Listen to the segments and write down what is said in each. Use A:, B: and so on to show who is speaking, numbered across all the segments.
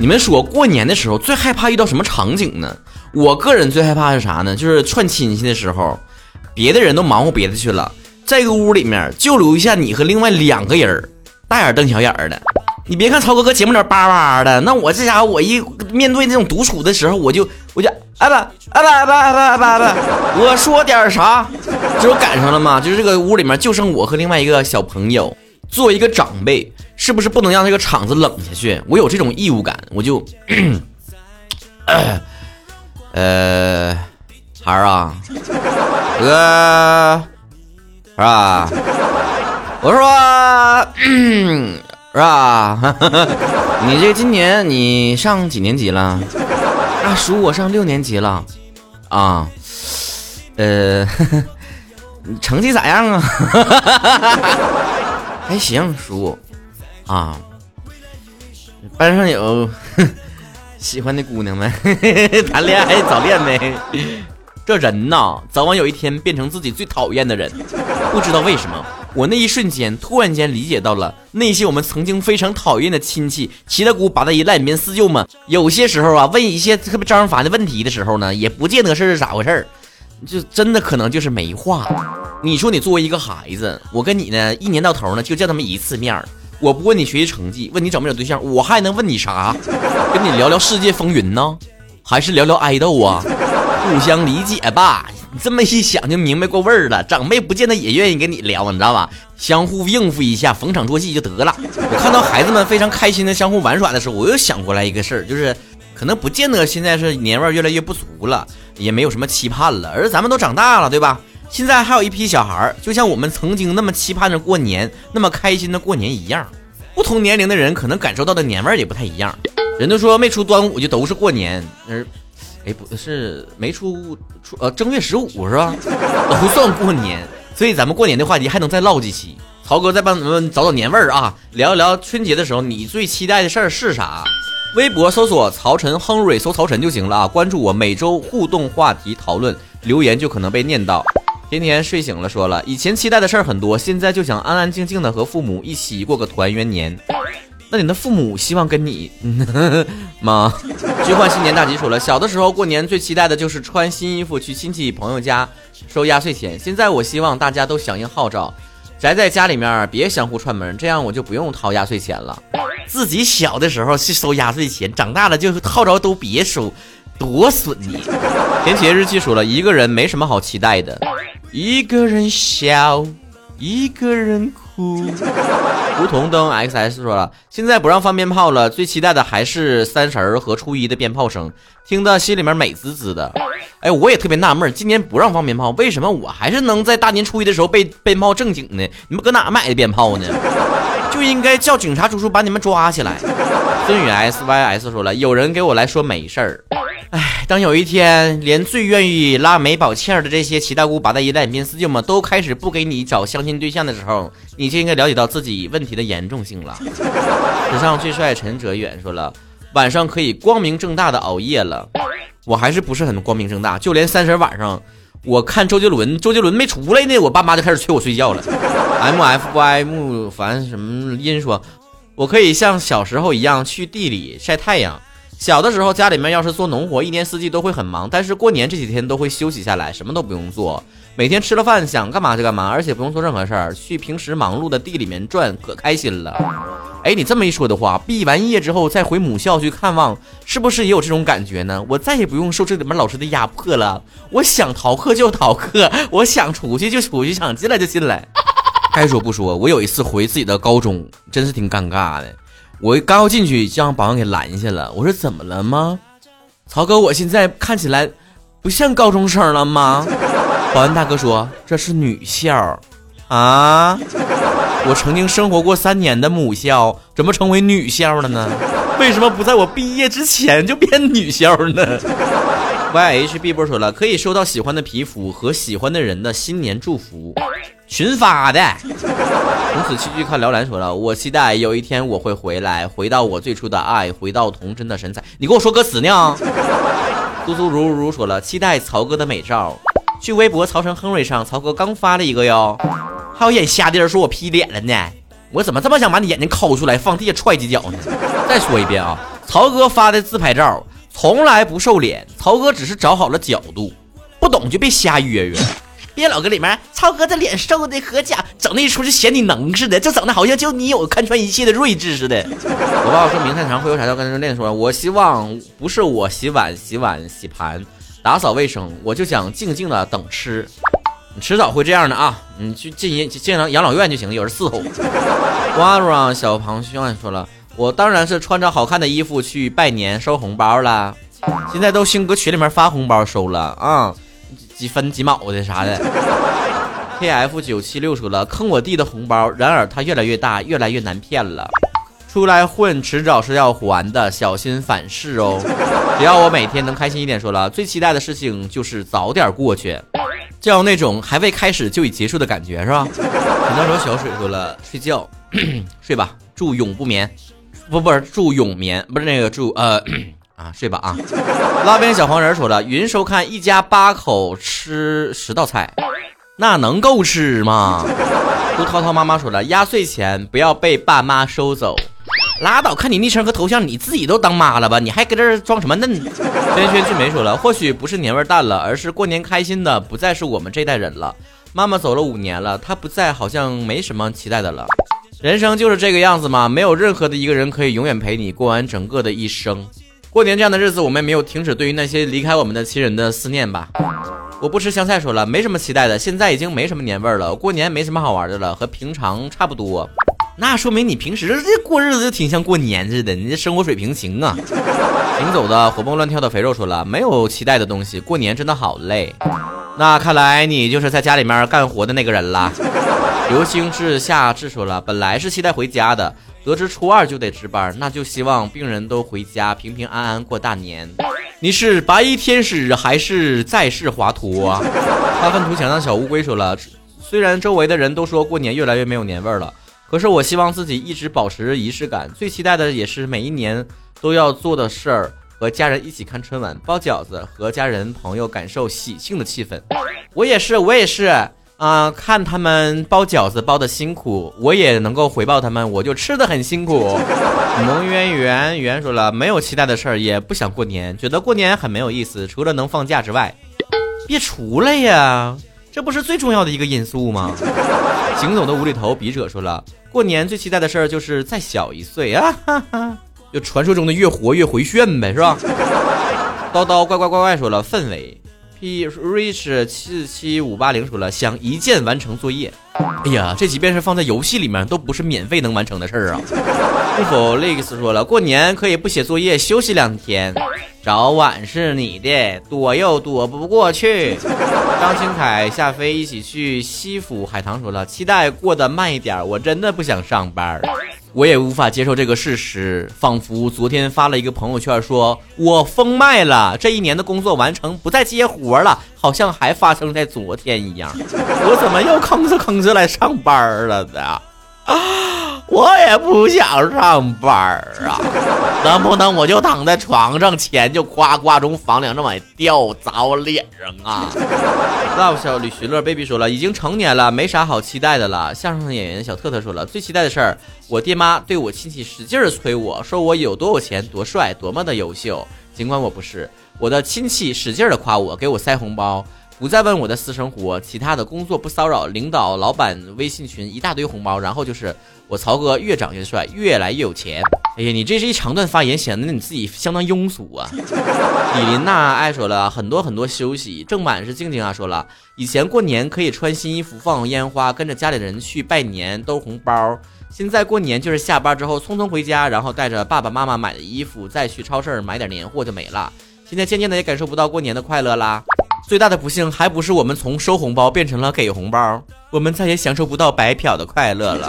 A: 你们说过年的时候最害怕遇到什么场景呢？我个人最害怕是啥呢？就是串亲戚的时候，别的人都忙活别的去了，在一个屋里面就留下你和另外两个人大眼瞪小眼的。你别看曹哥搁节目里叭叭的，那我这家伙我一面对那种独处的时候，我就我就哎吧哎吧哎吧哎吧哎吧哎吧，我说点啥？这不赶上了吗？就是这个屋里面就剩我和另外一个小朋友。作为一个长辈，是不是不能让这个场子冷下去？我有这种义务感，我就，呃，孩儿啊，哥，是吧？我说，是吧？你这今年你上几年级了？啊，叔，我上六年级了。啊，呃，你 成绩咋样啊？还行，叔，啊，班上有 喜欢的姑娘没？谈恋爱早恋没？这人呐，早晚有一天变成自己最讨厌的人。不知道为什么，我那一瞬间突然间理解到了那些我们曾经非常讨厌的亲戚、七大姑八大姨、烂面四舅们。有些时候啊，问一些特别招人烦的问题的时候呢，也不见得是咋回事儿，就真的可能就是没话。你说你作为一个孩子，我跟你呢一年到头呢就见他们一次面儿我不问你学习成绩，问你找没找对象，我还能问你啥？跟你聊聊世界风云呢，还是聊聊爱豆啊？互相理解吧。你这么一想就明白过味儿了。长辈不见得也愿意跟你聊，你知道吧？相互应付一下，逢场作戏就得了。我看到孩子们非常开心的相互玩耍的时候，我又想过来一个事儿，就是可能不见得现在是年味越来越不足了，也没有什么期盼了，而咱们都长大了，对吧？现在还有一批小孩儿，就像我们曾经那么期盼着过年，那么开心的过年一样。不同年龄的人可能感受到的年味儿也不太一样。人都说没出端午就都是过年，呃，哎，不是没出出呃正月十五是吧？都算过年。所以咱们过年的话题还能再唠几期。曹哥再帮咱们找找年味儿啊，聊一聊春节的时候你最期待的事儿是啥？微博搜索曹晨亨瑞，搜曹晨就行了啊。关注我，每周互动话题讨论留言就可能被念到。甜甜睡醒了，说了以前期待的事儿很多，现在就想安安静静的和父母一起过个团圆年。那你的父母希望跟你 吗？虚幻新年大吉说了，小的时候过年最期待的就是穿新衣服去亲戚朋友家收压岁钱。现在我希望大家都响应号召，宅在家里面别相互串门，这样我就不用掏压岁钱了。自己小的时候去收压岁钱，长大了就号召都别收，多损你。甜甜日记说了一个人没什么好期待的。一个人笑，一个人哭。梧桐灯 XS 说了，现在不让放鞭炮了，最期待的还是三十儿和初一的鞭炮声，听得心里面美滋滋的。哎，我也特别纳闷，今年不让放鞭炮，为什么我还是能在大年初一的时候被鞭炮正经呢？你们搁哪买的鞭炮呢？就应该叫警察叔叔把你们抓起来。孙宇 SYS 说了，有人给我来说没事儿。哎，当有一天连最愿意拉美宝气儿的这些七大姑八大姨、烂面四舅们都开始不给你找相亲对象的时候，你就应该了解到自己问题的严重性了。史上最帅陈哲远说了，晚上可以光明正大的熬夜了。我还是不是很光明正大，就连三十晚上我看周杰伦，周杰伦没出来呢，我爸妈就开始催我睡觉了。M F Y 木凡什么音说，我可以像小时候一样去地里晒太阳。小的时候，家里面要是做农活，一年四季都会很忙，但是过年这几天都会休息下来，什么都不用做，每天吃了饭想干嘛就干嘛，而且不用做任何事儿，去平时忙碌的地里面转，可开心了。哎，你这么一说的话，毕完业之后再回母校去看望，是不是也有这种感觉呢？我再也不用受这里面老师的压迫了，我想逃课就逃课，我想出去就出去，想进来就进来。该说不说，我有一次回自己的高中，真是挺尴尬的。我刚要进去，就让保安给拦下了。我说：“怎么了吗？曹哥，我现在看起来不像高中生了吗？”保安大哥说：“这是女校啊！我曾经生活过三年的母校，怎么成为女校了呢？为什么不在我毕业之前就变女校呢？”YHB 波说了：“可以收到喜欢的皮肤和喜欢的人的新年祝福。”群发的，从此弃剧看辽篮说了，我期待有一天我会回来，回到我最初的爱，回到童真的神采。你跟我说歌词呢？苏苏如如说了，期待曹哥的美照。去微博曹成亨瑞上，曹哥刚发了一个哟。还有眼瞎的人说我 P 脸了呢，我怎么这么想把你眼睛抠出来，放地下踹几脚呢？再说一遍啊。曹哥发的自拍照从来不瘦脸，曹哥只是找好了角度，不懂就别瞎约约。别老搁里面，超哥这脸瘦的和假，整那一出就显你能似的，就整的好像就你有看穿一切的睿智似的。我爸爸说明太长会有啥？要跟人练说，我希望不是我洗碗、洗碗、洗盘、打扫卫生，我就想静静的等吃。迟早会这样的啊！你去进进养养老院就行了，有人伺候。哇哇，小螃蟹说了，我当然是穿着好看的衣服去拜年收红包了。现在都兴搁群里面发红包收了啊。几分几毛的啥的，K F 九七六说了坑我弟的红包，然而他越来越大，越来越难骗了。出来混，迟早是要还的，小心反噬哦。只要我每天能开心一点，说了最期待的事情就是早点过去，就要那种还未开始就已结束的感觉，是吧？很多时候小水说了睡觉，睡吧，祝永不眠，不不是祝永眠，不是那个祝呃。啊，睡吧啊！拉边小黄人说了，云收看一家八口吃十道菜，那能够吃吗？杜涛涛妈妈说了，压岁钱不要被爸妈收走，拉倒！看你昵称和头像，你自己都当妈了吧？你还搁这装什么嫩？轩轩俊梅说了，或许不是年味淡了，而是过年开心的不再是我们这代人了。妈妈走了五年了，她不在，好像没什么期待的了。人生就是这个样子嘛，没有任何的一个人可以永远陪你过完整个的一生。过年这样的日子，我们也没有停止对于那些离开我们的亲人的思念吧。我不吃香菜，说了没什么期待的，现在已经没什么年味儿了。过年没什么好玩的了，和平常差不多。那说明你平时这过日子就挺像过年似的，你这生活水平行啊。行走的活蹦乱跳的肥肉说了，没有期待的东西，过年真的好累。那看来你就是在家里面干活的那个人了。流星志夏至说了，本来是期待回家的。得知初二就得值班，那就希望病人都回家平平安安过大年。你是白衣天使还是在世华佗？发愤图强的小乌龟说了，虽然周围的人都说过年越来越没有年味了，可是我希望自己一直保持仪式感。最期待的也是每一年都要做的事儿，和家人一起看春晚、包饺子，和家人朋友感受喜庆的气氛。我也是，我也是。啊，看他们包饺子包的辛苦，我也能够回报他们，我就吃的很辛苦。蒙渊圆圆说了，没有期待的事儿，也不想过年，觉得过年很没有意思，除了能放假之外，别出来呀，这不是最重要的一个因素吗？行走的无厘头笔者说了，过年最期待的事儿就是再小一岁 啊，哈哈，就传说中的越活越回旋呗，是吧？叨叨怪怪怪怪说了，氛围。P Rich 七七五八零说了，想一键完成作业。哎呀，这即便是放在游戏里面，都不是免费能完成的事儿啊。是否 Lex 说了，过年可以不写作业，休息两天。早晚是你的，躲又躲不过去。张清凯、夏飞一起去西府海棠说了，期待过得慢一点，我真的不想上班。我也无法接受这个事实，仿佛昨天发了一个朋友圈，说我封麦了，这一年的工作完成，不再接活了，好像还发生在昨天一样。我怎么又吭哧吭哧来上班了的？啊，我也不想上班啊，能不能我就躺在床上，钱就夸夸从房梁上往下掉，砸我脸上啊？Love 小吕徐乐 baby 说了，已经成年了，没啥好期待的了。相声演员小特特说了，最期待的事儿，我爹妈对我亲戚使劲儿催我说我有多有钱，多帅，多么的优秀，尽管我不是。我的亲戚使劲儿的夸我，给我塞红包。不再问我的私生活，其他的工作不骚扰，领导、老板微信群一大堆红包，然后就是我曹哥越长越帅，越来越有钱。哎呀，你这是一长段发言，显得你自己相当庸俗啊！李琳娜爱说了很多很多休息。正版是静静啊说了，以前过年可以穿新衣服，放烟花，跟着家里人去拜年，兜红包。现在过年就是下班之后匆匆回家，然后带着爸爸妈妈买的衣服，再去超市买点年货就没了。现在渐渐的也感受不到过年的快乐啦。最大的不幸还不是我们从收红包变成了给红包，我们再也享受不到白嫖的快乐了。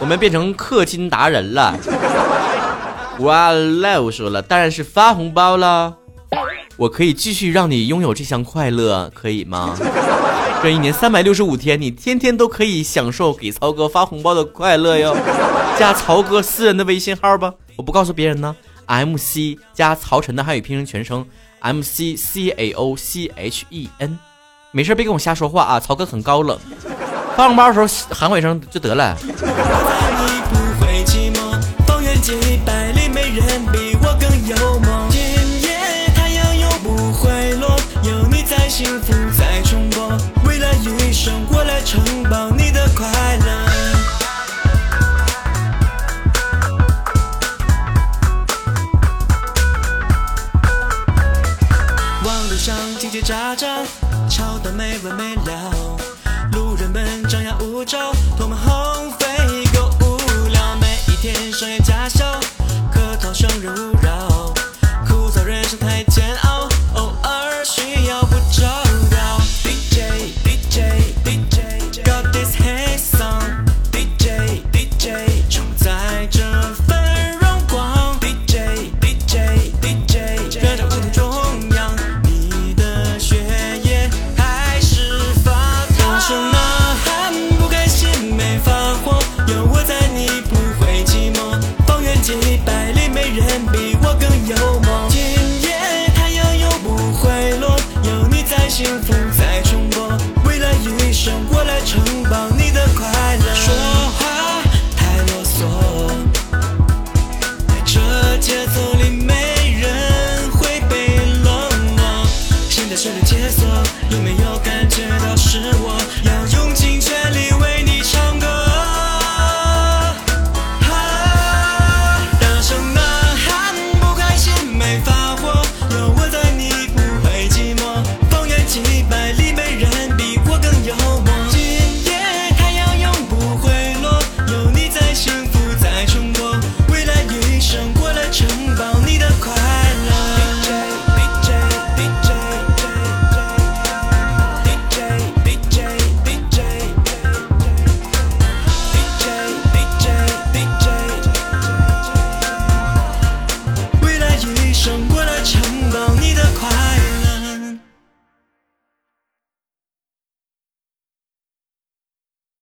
A: 我们变成氪金达人了。哇，Love 说了，当然是发红包了。我可以继续让你拥有这项快乐，可以吗？这一年三百六十五天，你天天都可以享受给曹哥发红包的快乐哟。加曹哥私人的微信号吧，我不告诉别人呢。MC 加曹晨的汉语拼音全称。M C C A O C H E N，没事别跟我瞎说话啊！曹哥很高冷，发红包的时候喊我一声就得了。
B: 渣渣